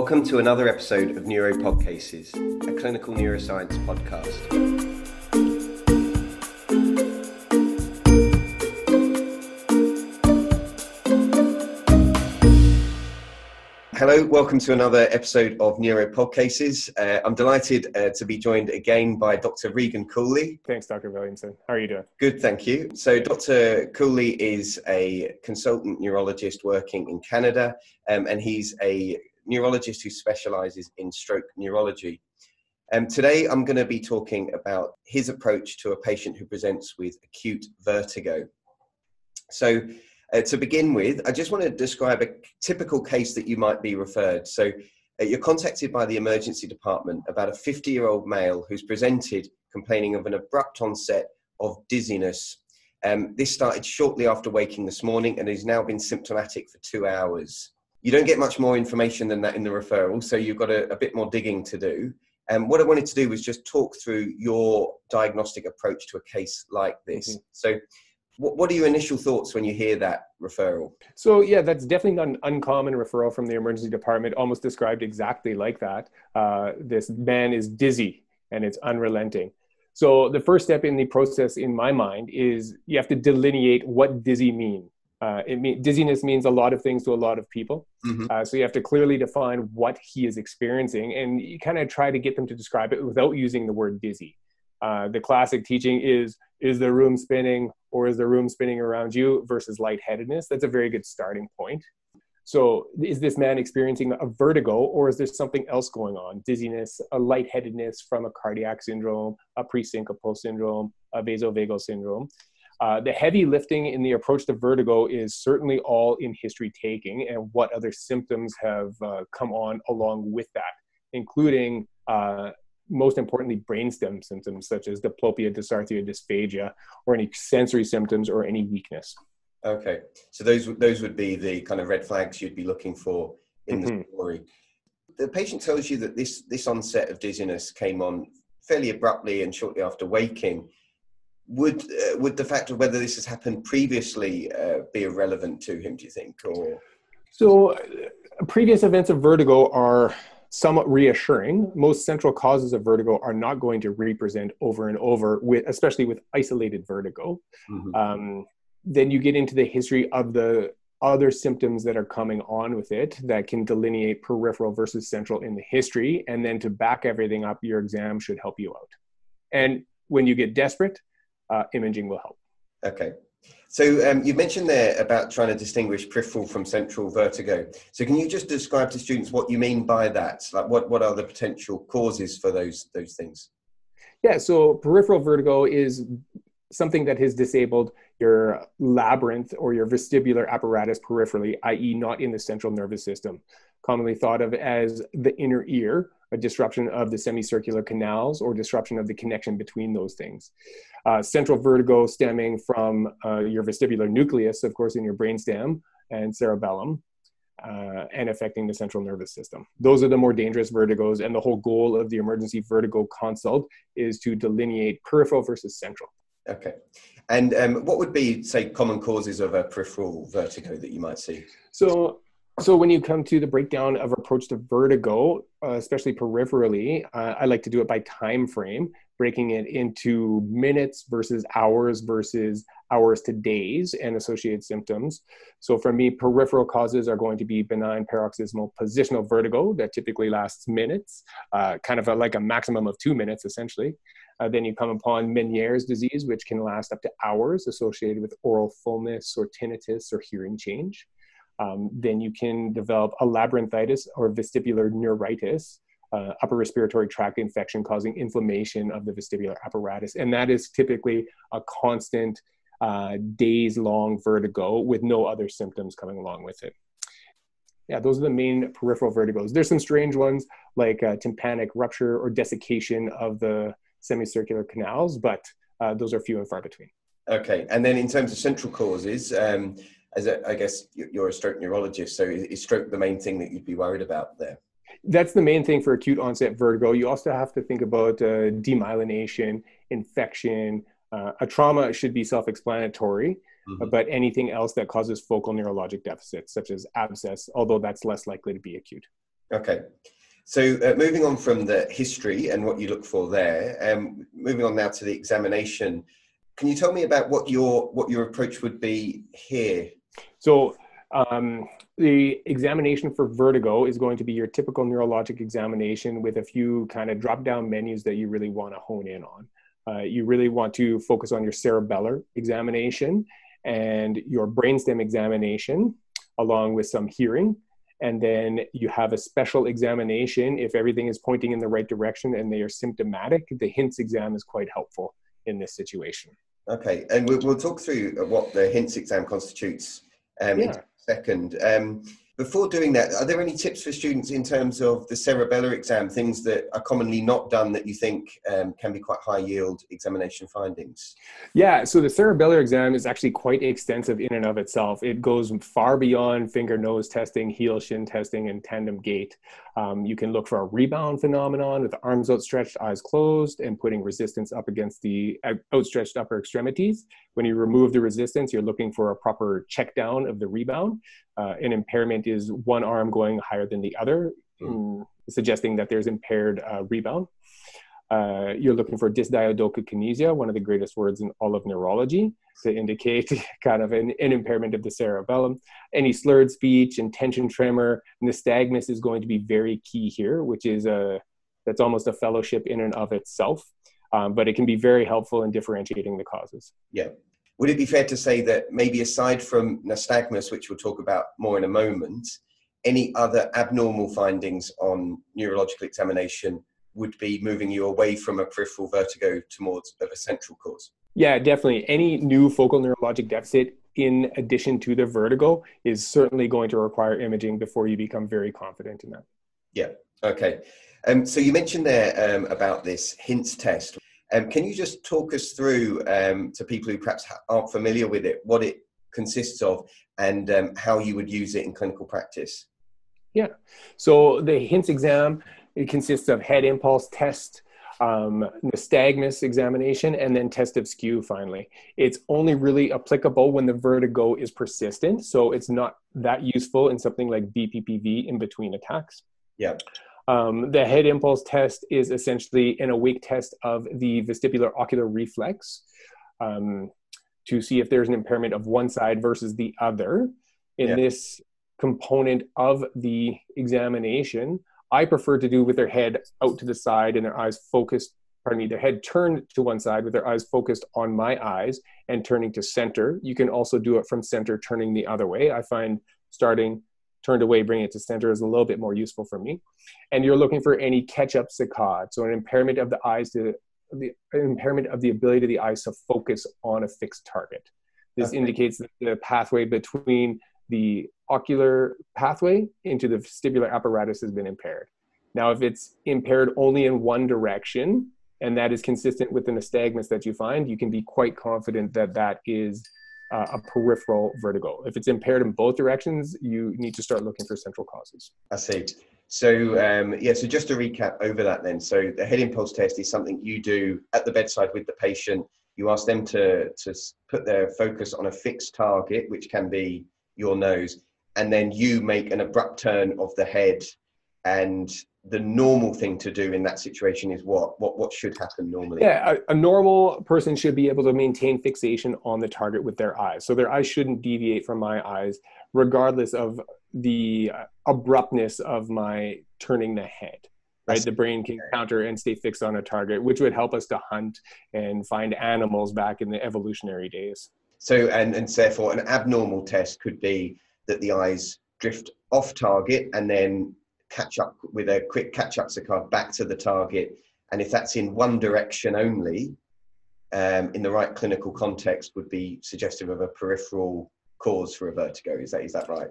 Welcome to another episode of Neuropod Cases, a clinical neuroscience podcast. Hello, welcome to another episode of Neuropod Cases. Uh, I'm delighted uh, to be joined again by Dr. Regan Cooley. Thanks, Dr. Williamson. How are you doing? Good, thank you. So, Dr. Cooley is a consultant neurologist working in Canada, um, and he's a neurologist who specializes in stroke neurology. Um, today, I'm going to be talking about his approach to a patient who presents with acute vertigo. So, uh, to begin with, I just want to describe a typical case that you might be referred. So, uh, you're contacted by the emergency department about a 50 year old male who's presented complaining of an abrupt onset of dizziness. Um, this started shortly after waking this morning and has now been symptomatic for two hours. You don't get much more information than that in the referral, so you've got a, a bit more digging to do. And um, what I wanted to do was just talk through your diagnostic approach to a case like this. Mm-hmm. So, what, what are your initial thoughts when you hear that referral? So yeah, that's definitely not an uncommon referral from the emergency department. Almost described exactly like that. Uh, this man is dizzy and it's unrelenting. So the first step in the process, in my mind, is you have to delineate what dizzy means. Uh, it mean, dizziness means a lot of things to a lot of people. Mm-hmm. Uh, so you have to clearly define what he is experiencing, and you kind of try to get them to describe it without using the word dizzy. Uh, the classic teaching is is the room spinning or is the room spinning around you versus lightheadedness that's a very good starting point so is this man experiencing a vertigo or is there something else going on dizziness a lightheadedness from a cardiac syndrome a presyncopal syndrome a vasovagal syndrome uh, the heavy lifting in the approach to vertigo is certainly all in history taking and what other symptoms have uh, come on along with that including uh, most importantly, brainstem symptoms such as diplopia, dysarthria, dysphagia, or any sensory symptoms or any weakness. Okay, so those those would be the kind of red flags you'd be looking for in mm-hmm. the story. The patient tells you that this this onset of dizziness came on fairly abruptly and shortly after waking. Would uh, would the fact of whether this has happened previously uh, be irrelevant to him? Do you think, or so? Uh, previous events of vertigo are somewhat reassuring. Most central causes of vertigo are not going to represent over and over, with especially with isolated vertigo. Mm-hmm. Um, then you get into the history of the other symptoms that are coming on with it that can delineate peripheral versus central in the history. And then to back everything up, your exam should help you out. And when you get desperate, uh, imaging will help. Okay. So um, you mentioned there about trying to distinguish peripheral from central vertigo. So can you just describe to students what you mean by that? Like what, what are the potential causes for those, those things? Yeah, so peripheral vertigo is something that has disabled your labyrinth or your vestibular apparatus peripherally, i.e., not in the central nervous system, commonly thought of as the inner ear, a disruption of the semicircular canals or disruption of the connection between those things. Uh, central vertigo stemming from uh, your vestibular nucleus, of course, in your brainstem and cerebellum, uh, and affecting the central nervous system. Those are the more dangerous vertigos, and the whole goal of the emergency vertigo consult is to delineate peripheral versus central. Okay. And um, what would be, say, common causes of a peripheral vertigo that you might see? So, so when you come to the breakdown of approach to vertigo, uh, especially peripherally, uh, I like to do it by time frame, breaking it into minutes versus hours versus hours to days and associated symptoms. So for me, peripheral causes are going to be benign paroxysmal positional vertigo that typically lasts minutes, uh, kind of a, like a maximum of two minutes essentially. Uh, then you come upon Meniere's disease, which can last up to hours associated with aural fullness or tinnitus or hearing change um, then you can develop a labyrinthitis or vestibular neuritis, uh, upper respiratory tract infection causing inflammation of the vestibular apparatus. And that is typically a constant uh, days long vertigo with no other symptoms coming along with it. Yeah, those are the main peripheral vertigos. There's some strange ones like uh, tympanic rupture or desiccation of the semicircular canals, but uh, those are few and far between. Okay, and then in terms of central causes, um, as a, I guess you're a stroke neurologist, so is stroke the main thing that you'd be worried about there? That's the main thing for acute onset vertigo. You also have to think about uh, demyelination, infection. Uh, a trauma should be self explanatory, mm-hmm. but anything else that causes focal neurologic deficits, such as abscess, although that's less likely to be acute. Okay. So uh, moving on from the history and what you look for there, um, moving on now to the examination. Can you tell me about what your what your approach would be here? So um, the examination for vertigo is going to be your typical neurologic examination with a few kind of drop down menus that you really want to hone in on. Uh, you really want to focus on your cerebellar examination and your brainstem examination, along with some hearing and then you have a special examination if everything is pointing in the right direction and they are symptomatic the hints exam is quite helpful in this situation okay and we'll, we'll talk through what the hints exam constitutes um, yeah. second um, before doing that, are there any tips for students in terms of the cerebellar exam, things that are commonly not done that you think um, can be quite high yield examination findings? Yeah, so the cerebellar exam is actually quite extensive in and of itself. It goes far beyond finger nose testing, heel shin testing, and tandem gait. Um, you can look for a rebound phenomenon with arms outstretched, eyes closed, and putting resistance up against the outstretched upper extremities. When you remove the resistance, you're looking for a proper check down of the rebound uh, an impairment is one arm going higher than the other, mm. suggesting that there's impaired uh, rebound. Uh, you're looking for dysdiadochokinesia, one of the greatest words in all of neurology, to indicate kind of an, an, impairment of the cerebellum. Any slurred speech, intention tremor, nystagmus is going to be very key here, which is a that's almost a fellowship in and of itself, um, but it can be very helpful in differentiating the causes. Yeah, would it be fair to say that maybe aside from nystagmus, which we'll talk about more in a moment, any other abnormal findings on neurological examination would be moving you away from a peripheral vertigo towards of a central cause? Yeah, definitely. Any new focal neurologic deficit in addition to the vertigo is certainly going to require imaging before you become very confident in that. Yeah. Okay. Um, so you mentioned there um, about this HINTS test. Um, can you just talk us through um, to people who perhaps aren't familiar with it, what it consists of, and um, how you would use it in clinical practice? Yeah. So the HINTS exam it consists of head impulse test, um, nystagmus examination, and then test of skew. Finally, it's only really applicable when the vertigo is persistent, so it's not that useful in something like BPPV in between attacks. Yeah. Um, the head impulse test is essentially an awake test of the vestibular ocular reflex um, to see if there's an impairment of one side versus the other. In yeah. this component of the examination, I prefer to do with their head out to the side and their eyes focused, pardon me, their head turned to one side with their eyes focused on my eyes and turning to center. You can also do it from center, turning the other way. I find starting turned away, bringing it to center is a little bit more useful for me. And you're looking for any catch-up saccade, so an impairment of the eyes to the impairment of the ability of the eyes to focus on a fixed target. This okay. indicates that the pathway between the ocular pathway into the vestibular apparatus has been impaired. Now, if it's impaired only in one direction, and that is consistent with the nystagmus that you find, you can be quite confident that that is uh, a peripheral vertigo. If it's impaired in both directions, you need to start looking for central causes. I see. So um, yeah, so just to recap over that then. So the head impulse test is something you do at the bedside with the patient. You ask them to to put their focus on a fixed target, which can be your nose, and then you make an abrupt turn of the head and the normal thing to do in that situation is what what what should happen normally. Yeah a, a, normal person should be able to maintain fixation on the target with their eyes. So their eyes shouldn't deviate from my eyes regardless of the abruptness of my turning the head right? the brain can counter and stay fixed on a target which would help us to hunt and find animals back in the evolutionary days. So and and therefore an abnormal test could be that the eyes drift off target and then catch up with a quick catch up saccade back to the target. And if that's in one direction only, um, in the right clinical context, would be suggestive of a peripheral cause for a vertigo. Is that is that right?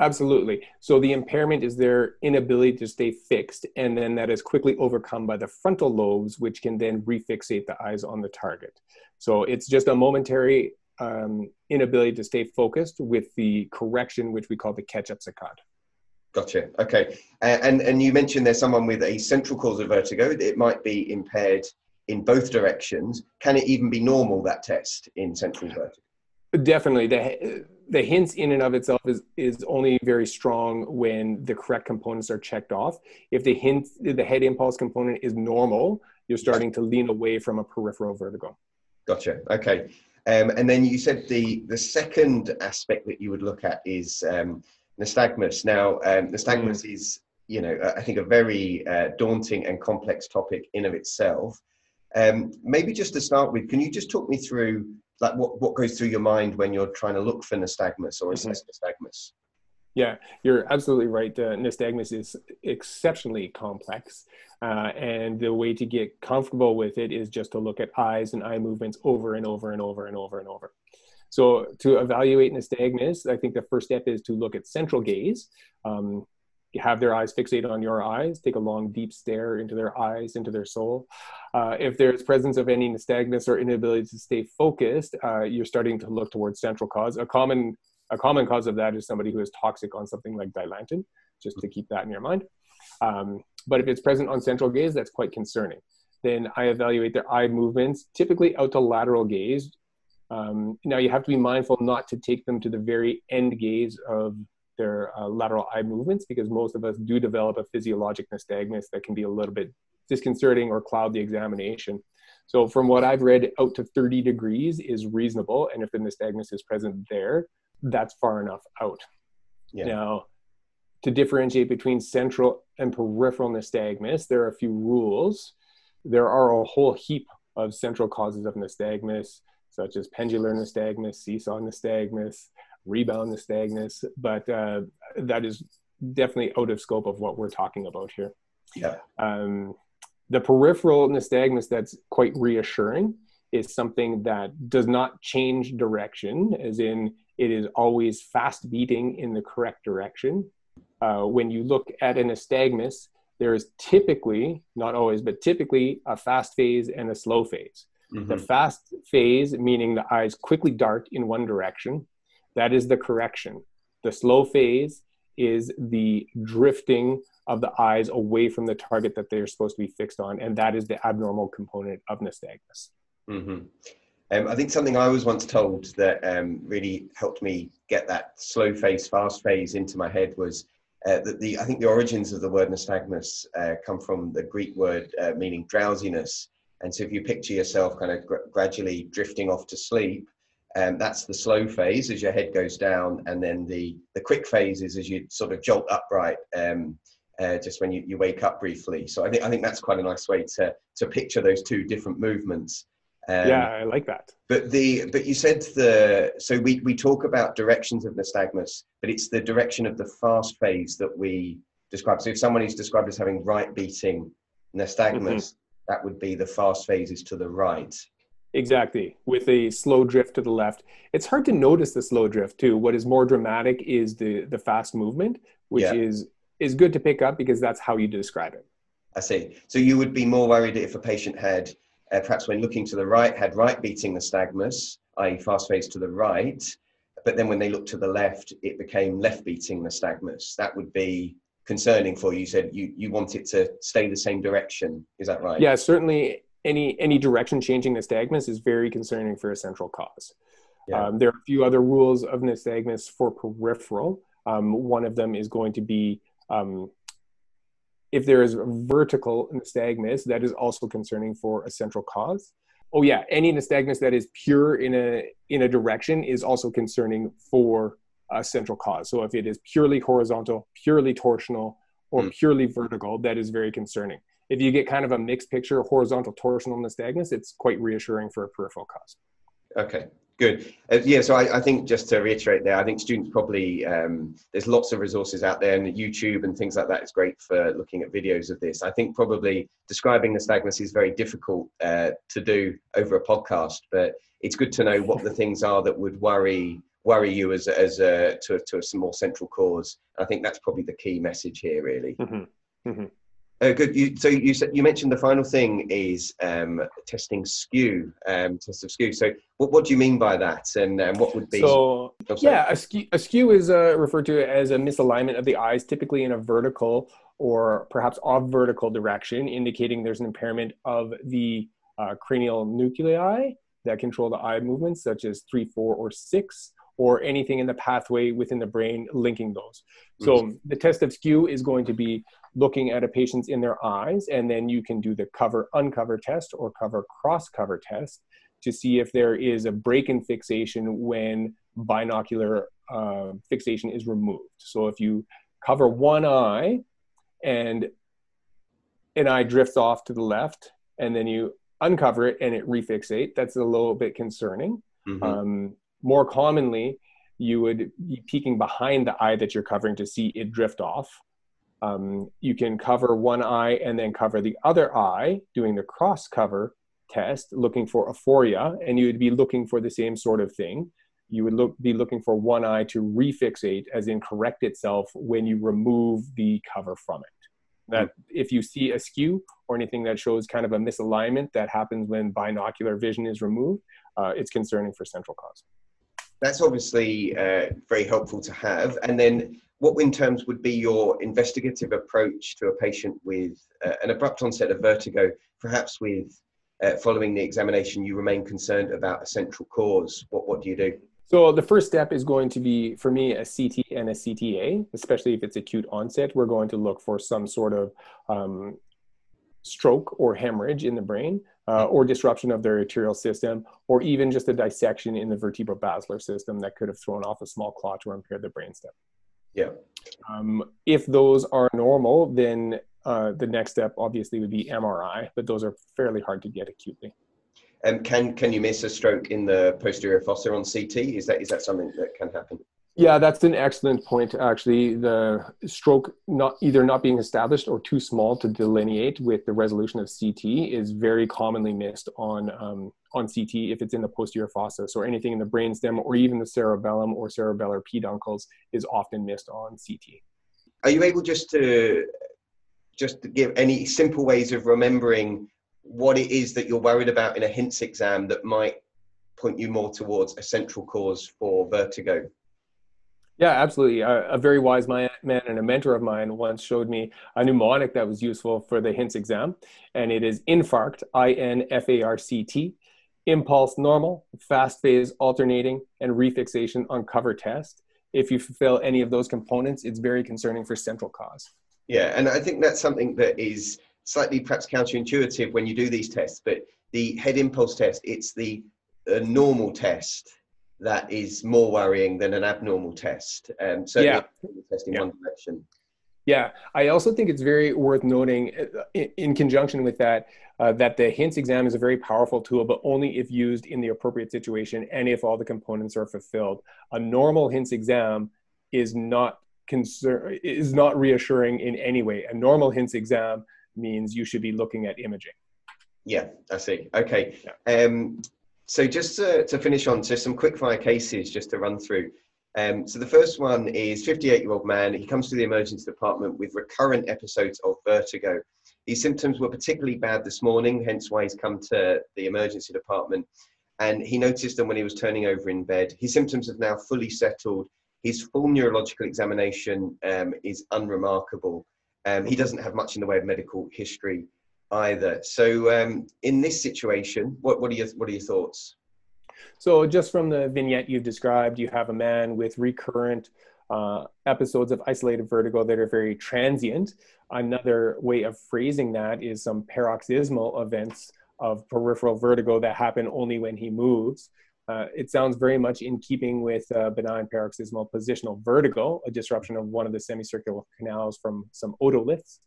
Absolutely. So the impairment is their inability to stay fixed, and then that is quickly overcome by the frontal lobes, which can then refixate the eyes on the target. So it's just a momentary um, inability to stay focused with the correction, which we call the catch-up saccade. Gotcha. Okay. And and you mentioned there's someone with a central cause of vertigo. It might be impaired in both directions. Can it even be normal that test in central vertigo? Definitely. The, the hints in and of itself is is only very strong when the correct components are checked off. If the hint the head impulse component is normal, you're starting to lean away from a peripheral vertigo. Gotcha. Okay. Um, and then you said the the second aspect that you would look at is um, nystagmus. Now, um, nystagmus mm. is you know I think a very uh, daunting and complex topic in of itself. Um, maybe just to start with, can you just talk me through like what, what goes through your mind when you're trying to look for nystagmus or assess mm-hmm. nystagmus? Yeah, you're absolutely right. Uh, nystagmus is exceptionally complex. Uh, and the way to get comfortable with it is just to look at eyes and eye movements over and over and over and over and over. So to evaluate nystagmus, I think the first step is to look at central gaze. Um, have their eyes fixate on your eyes, take a long, deep stare into their eyes, into their soul. Uh, if there's presence of any nystagmus or inability to stay focused, uh, you're starting to look towards central cause. A common, a common cause of that is somebody who is toxic on something like dilantin, just to keep that in your mind. Um, but if it's present on central gaze, that's quite concerning. Then I evaluate their eye movements, typically out to lateral gaze. Um, now you have to be mindful not to take them to the very end gaze of their uh, lateral eye movements because most of us do develop a physiologic nystagmus that can be a little bit disconcerting or cloud the examination. So from what I've read, out to 30 degrees is reasonable. And if the nystagmus is present there, that's far enough out. Yeah. Now, to differentiate between central and peripheral nystagmus, there are a few rules. There are a whole heap of central causes of nystagmus, such as pendular nystagmus, seesaw nystagmus, rebound nystagmus, but uh, that is definitely out of scope of what we're talking about here. Yeah. Um, the peripheral nystagmus that's quite reassuring is something that does not change direction, as in it is always fast beating in the correct direction. Uh, when you look at an nystagmus, there is typically, not always, but typically a fast phase and a slow phase. Mm-hmm. The fast phase, meaning the eyes quickly dart in one direction, that is the correction. The slow phase is the drifting of the eyes away from the target that they're supposed to be fixed on, and that is the abnormal component of nystagmus. Mm-hmm. Um, I think something I was once told that um, really helped me get that slow phase, fast phase into my head was uh, that the I think the origins of the word nystagmus uh, come from the Greek word uh, meaning drowsiness. And so if you picture yourself kind of gr- gradually drifting off to sleep, um, that's the slow phase as your head goes down, and then the the quick phase is as you sort of jolt upright, um, uh, just when you, you wake up briefly. So I think I think that's quite a nice way to to picture those two different movements. Um, yeah, I like that. But the but you said the so we we talk about directions of nystagmus, but it's the direction of the fast phase that we describe. So if someone is described as having right beating nystagmus, mm-hmm. That would be the fast phases to the right. Exactly, with a slow drift to the left. It's hard to notice the slow drift too. What is more dramatic is the the fast movement, which yeah. is is good to pick up because that's how you describe it. I see. So you would be more worried if a patient had, uh, perhaps when looking to the right, had right beating the nystagmus, i.e., fast phase to the right, but then when they looked to the left, it became left beating the nystagmus. That would be concerning for you. You said you, you want it to stay the same direction. Is that right? Yeah, certainly any any direction changing nystagmus is very concerning for a central cause. Yeah. Um, there are a few other rules of nystagmus for peripheral. Um, one of them is going to be um, if there is a vertical nystagmus, that is also concerning for a central cause. Oh yeah, any nystagmus that is pure in a in a direction is also concerning for a central cause. So if it is purely horizontal, purely torsional, or mm. purely vertical, that is very concerning if you get kind of a mixed picture horizontal torsional nystagmus, it's quite reassuring for a peripheral cause. Okay, good. Uh, yeah, so I, I, think just to reiterate there, I think students probably, um, there's lots of resources out there and YouTube and things like that is great for looking at videos of this. I think probably describing nystagmus is very difficult uh, to do over a podcast, but it's good to know what the things are that would worry worry you as, as a, to, to a some more central cause. I think that's probably the key message here, really. Mm-hmm. Mm-hmm. Uh, good. You, so you said you mentioned the final thing is um, testing skew, um, test of skew. So what, what do you mean by that, and um, what would be? So oh, yeah, a skew, a skew is uh, referred to as a misalignment of the eyes, typically in a vertical or perhaps off vertical direction, indicating there's an impairment of the uh, cranial nuclei that control the eye movements, such as three, four, or six, or anything in the pathway within the brain linking those. So mm-hmm. the test of skew is going to be looking at a patient's in their eyes, and then you can do the cover uncover test or cover cross cover test to see if there is a break in fixation when binocular uh, fixation is removed. So if you cover one eye and an eye drifts off to the left, and then you uncover it and it refixate, that's a little bit concerning. Mm-hmm. Um, more commonly, you would be peeking behind the eye that you're covering to see it drift off. Um, you can cover one eye and then cover the other eye, doing the cross cover test, looking for aphoria, and you would be looking for the same sort of thing. You would look, be looking for one eye to refixate, as in correct itself when you remove the cover from it. That if you see a skew or anything that shows kind of a misalignment that happens when binocular vision is removed, uh, it's concerning for central cause. That's obviously uh, very helpful to have. And then, what in terms would be your investigative approach to a patient with uh, an abrupt onset of vertigo, perhaps with uh, following the examination, you remain concerned about a central cause? What, what do you do? So the first step is going to be for me a CT and a CTA, especially if it's acute onset. We're going to look for some sort of um, stroke or hemorrhage in the brain, uh, or disruption of their arterial system, or even just a dissection in the vertebrobasilar system that could have thrown off a small clot or impaired the brainstem. Yeah. Um, if those are normal, then uh, the next step obviously would be MRI, but those are fairly hard to get acutely. Um, can can you miss a stroke in the posterior fossa on CT? Is that is that something that can happen? Yeah, that's an excellent point. Actually, the stroke not either not being established or too small to delineate with the resolution of CT is very commonly missed on um, on CT if it's in the posterior fossa. So anything in the brainstem or even the cerebellum or cerebellar peduncles is often missed on CT. Are you able just to just to give any simple ways of remembering what it is that you're worried about in a HINTS exam that might point you more towards a central cause for vertigo? Yeah, absolutely. A, a, very wise man and a mentor of mine once showed me a mnemonic that was useful for the HINTS exam, and it is infarct, I N F A R C T, impulse normal, fast phase alternating, and refixation on cover test. If you fulfill any of those components, it's very concerning for central cause. Yeah, and I think that's something that is slightly perhaps counterintuitive when you do these tests, but the head impulse test, it's the normal test that is more worrying than an abnormal test. Um, so yeah. test in yeah. one direction. Yeah, I also think it's very worth noting uh, in, in conjunction with that uh, that the HINTS exam is a very powerful tool, but only if used in the appropriate situation and if all the components are fulfilled. A normal HINTS exam is not concern is not reassuring in any way. A normal HINTS exam means you should be looking at imaging. Yeah, I see. Okay. Um, so just to, to finish on, so some quick fire cases just to run through. Um, so the first one is 58 year old man. He comes to the emergency department with recurrent episodes of vertigo. These symptoms were particularly bad this morning, hence why he's come to the emergency department. And he noticed them when he was turning over in bed. His symptoms have now fully settled. His full neurological examination um, is unremarkable. Um, he doesn't have much in the way of medical history either. So, um, in this situation, what, what, are your, what are your thoughts? So, just from the vignette you've described, you have a man with recurrent uh, episodes of isolated vertigo that are very transient. Another way of phrasing that is some paroxysmal events of peripheral vertigo that happen only when he moves. Uh, it sounds very much in keeping with uh, benign paroxysmal positional vertigo, a disruption of one of the semicircular canals from some otoliths.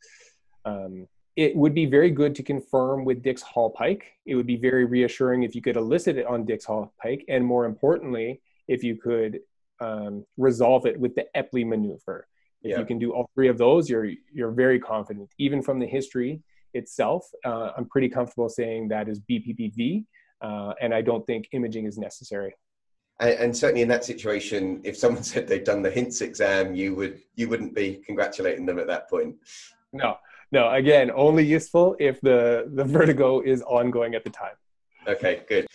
Um, it would be very good to confirm with Dix Hallpike. It would be very reassuring if you could elicit it on Dix Hallpike, and more importantly, if you could um, resolve it with the Epley maneuver. If yeah. you can do all three of those, you're you're very confident. Even from the history itself, uh, I'm pretty comfortable saying that is BPPV uh, and I don't think imaging is necessary. And, and, certainly in that situation, if someone said they'd done the HINTS exam, you would you wouldn't be congratulating them at that point. No, no. Again, only useful if the the vertigo is ongoing at the time. Okay, good.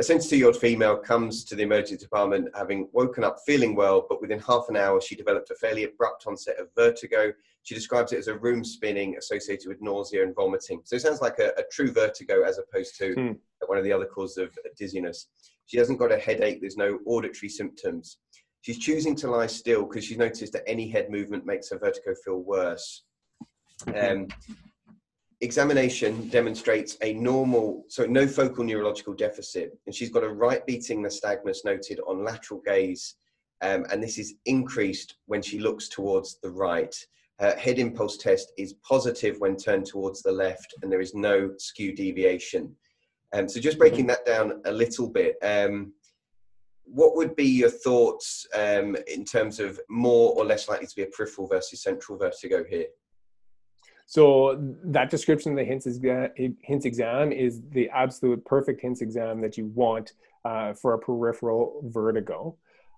A 72 year old female comes to the emergency department having woken up feeling well, but within half an hour she developed a fairly abrupt onset of vertigo. She describes it as a room spinning associated with nausea and vomiting. So it sounds like a, a true vertigo as opposed to mm. one of the other causes of dizziness. She hasn't got a headache. There's no auditory symptoms. She's choosing to lie still because she's noticed that any head movement makes her vertigo feel worse. Um, examination demonstrates a normal, so no focal neurological deficit, and she's got a right beating nystagmus noted on lateral gaze, um, and this is increased when she looks towards the right. Her head impulse test is positive when turned towards the left, and there is no skew deviation. Um, so just breaking that down a little bit, um, what would be your thoughts um, in terms of more or less likely to be a peripheral versus central vertigo here? So that description of the HINTS, HINTS exam is the absolute perfect HINTS exam that you want uh, for a peripheral vertigo.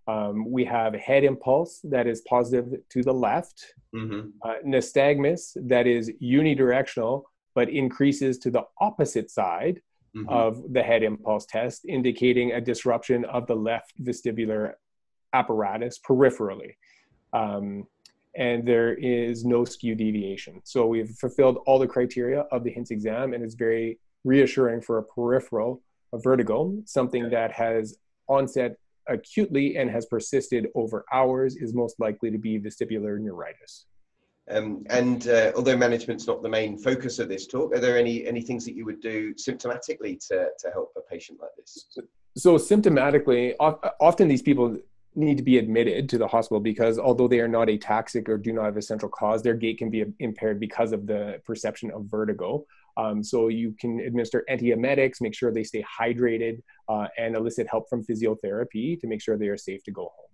Um, we have head impulse that is positive to the left, mm-hmm. uh, nystagmus that is unidirectional but increases to the opposite side mm-hmm. of the head impulse test, indicating a disruption of the left vestibular apparatus peripherally. Um, and there is no skew deviation. So we've fulfilled all the criteria of the HINTS exam, and it's very reassuring for a peripheral a vertigo, something that has onset acutely and has persisted over hours is most likely to be vestibular neuritis. Um, and uh, although management's not the main focus of this talk, are there any any things that you would do symptomatically to, to help a patient like this? So symptomatically, often these people need to be admitted to the hospital because although they are not ataxic or do not have a central cause, their gait can be impaired because of the perception of vertigo. Um, so you can administer antiemetics, make sure they stay hydrated, uh, and elicit help from physiotherapy to make sure they are safe to go home.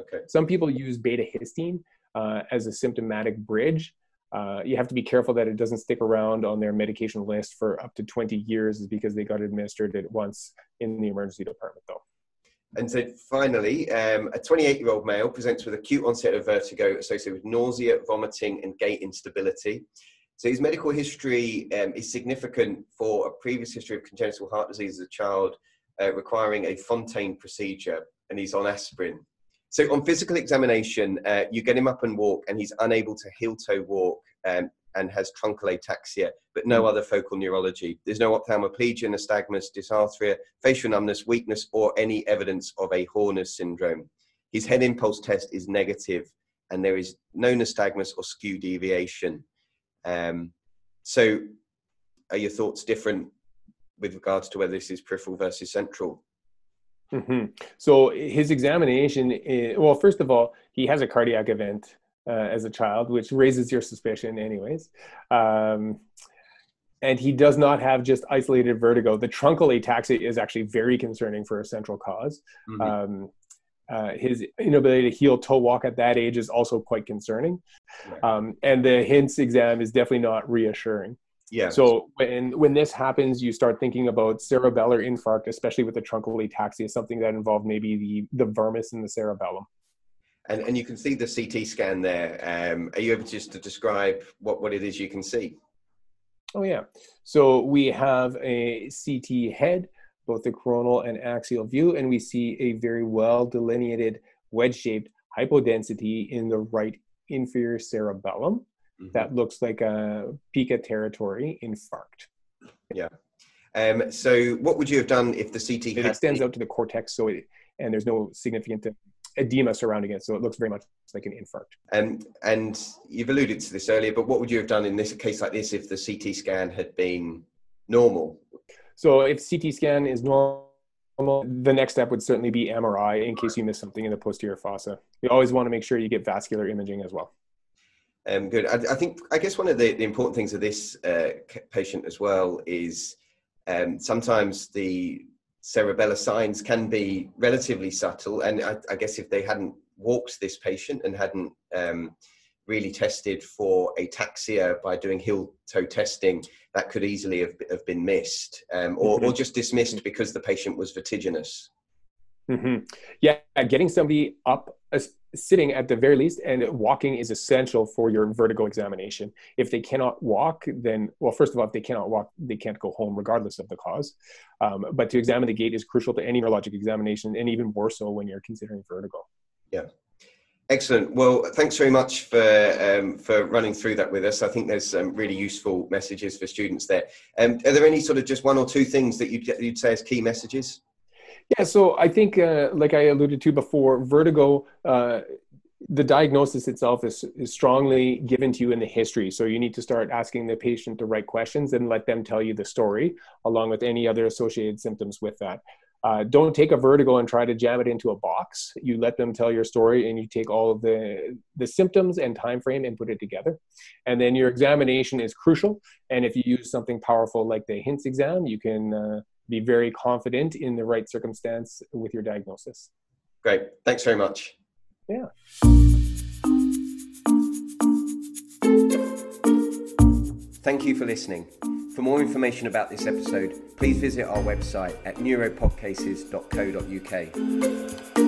Okay. Some people use betahistine uh, as a symptomatic bridge. Uh, you have to be careful that it doesn't stick around on their medication list for up to 20 years is because they got administered it once in the emergency department though. And so finally, um, a 28 year old male presents with acute onset of vertigo associated with nausea, vomiting, and gait instability. So his medical history um, is significant for a previous history of congenital heart disease as a child, uh, requiring a Fontan procedure, and he's on aspirin. So on physical examination, uh, you get him up and walk, and he's unable to heel-toe walk um, and has truncal ataxia, but no other focal neurology. There's no ophthalmoplegia, nystagmus, dysarthria, facial numbness, weakness, or any evidence of a Horner syndrome. His head impulse test is negative, and there is no nystagmus or skew deviation. Um, so, are your thoughts different with regards to whether this is peripheral versus central? Mm-hmm. So his examination, is, well, first of all, he has a cardiac event uh, as a child, which raises your suspicion, anyways. Um, and he does not have just isolated vertigo. The truncal ataxia is actually very concerning for a central cause. Mm-hmm. Um, uh, his inability to heel toe walk at that age is also quite concerning. Right. Um, and the HINTS exam is definitely not reassuring. Yeah. So when when this happens, you start thinking about cerebellar infarct, especially with the truncal ataxia, something that involved maybe the the vermis in the cerebellum. And and you can see the CT scan there. Um, are you able just to describe what what it is you can see? Oh yeah. So we have a CT head, both the coronal and axial view, and we see a very well delineated wedge-shaped hypodensity in the right inferior cerebellum mm-hmm. that looks like a pica territory infarct. Yeah. Um, so what would you have done if the CT it extends out to the cortex so it, and there's no significant edema surrounding it so it looks very much like an infarct. And and you've alluded to this earlier but what would you have done in this case like this if the ct scan had been normal? So if ct scan is normal the next step would certainly be mri in case you miss something in the posterior fossa. You always want to make sure you get vascular imaging as well. Um, good. I, I, think, I guess one of the, the important things of this uh, patient as well is um, sometimes the cerebellar signs can be relatively subtle. And I, I, guess if they hadn't walked this patient and hadn't um, really tested for ataxia by doing heel toe testing, that could easily have, have been missed um, or, mm-hmm. or just dismissed because the patient was vertiginous. Mm-hmm. Yeah, getting somebody up, uh, sitting at the very least, and walking is essential for your vertigo examination. If they cannot walk, then, well, first of all, if they cannot walk, they can't go home regardless of the cause. Um, but to examine the gait is crucial to any neurologic examination, and even more so when you're considering vertigo. Yeah. Excellent. Well, thanks very much for um, for running through that with us. I think there's some really useful messages for students there. Um, are there any sort of just one or two things that you'd, you'd say as key messages? Yeah, so I think, uh, like I alluded to before, vertigo, uh, the diagnosis itself is, is strongly given to you in the history. So you need to start asking the patient the right questions and let them tell you the story, along with any other associated symptoms with that. Uh, don't take a vertigo and try to jam it into a box. You let them tell your story, and you take all of the the symptoms and time frame and put it together. And then your examination is crucial. And if you use something powerful like the HINTS exam, you can uh, be very confident in the right circumstance with your diagnosis. Great. Thanks very much. Yeah. Thank you for listening. For more information about this episode, please visit our website at neuropodcases.co.uk.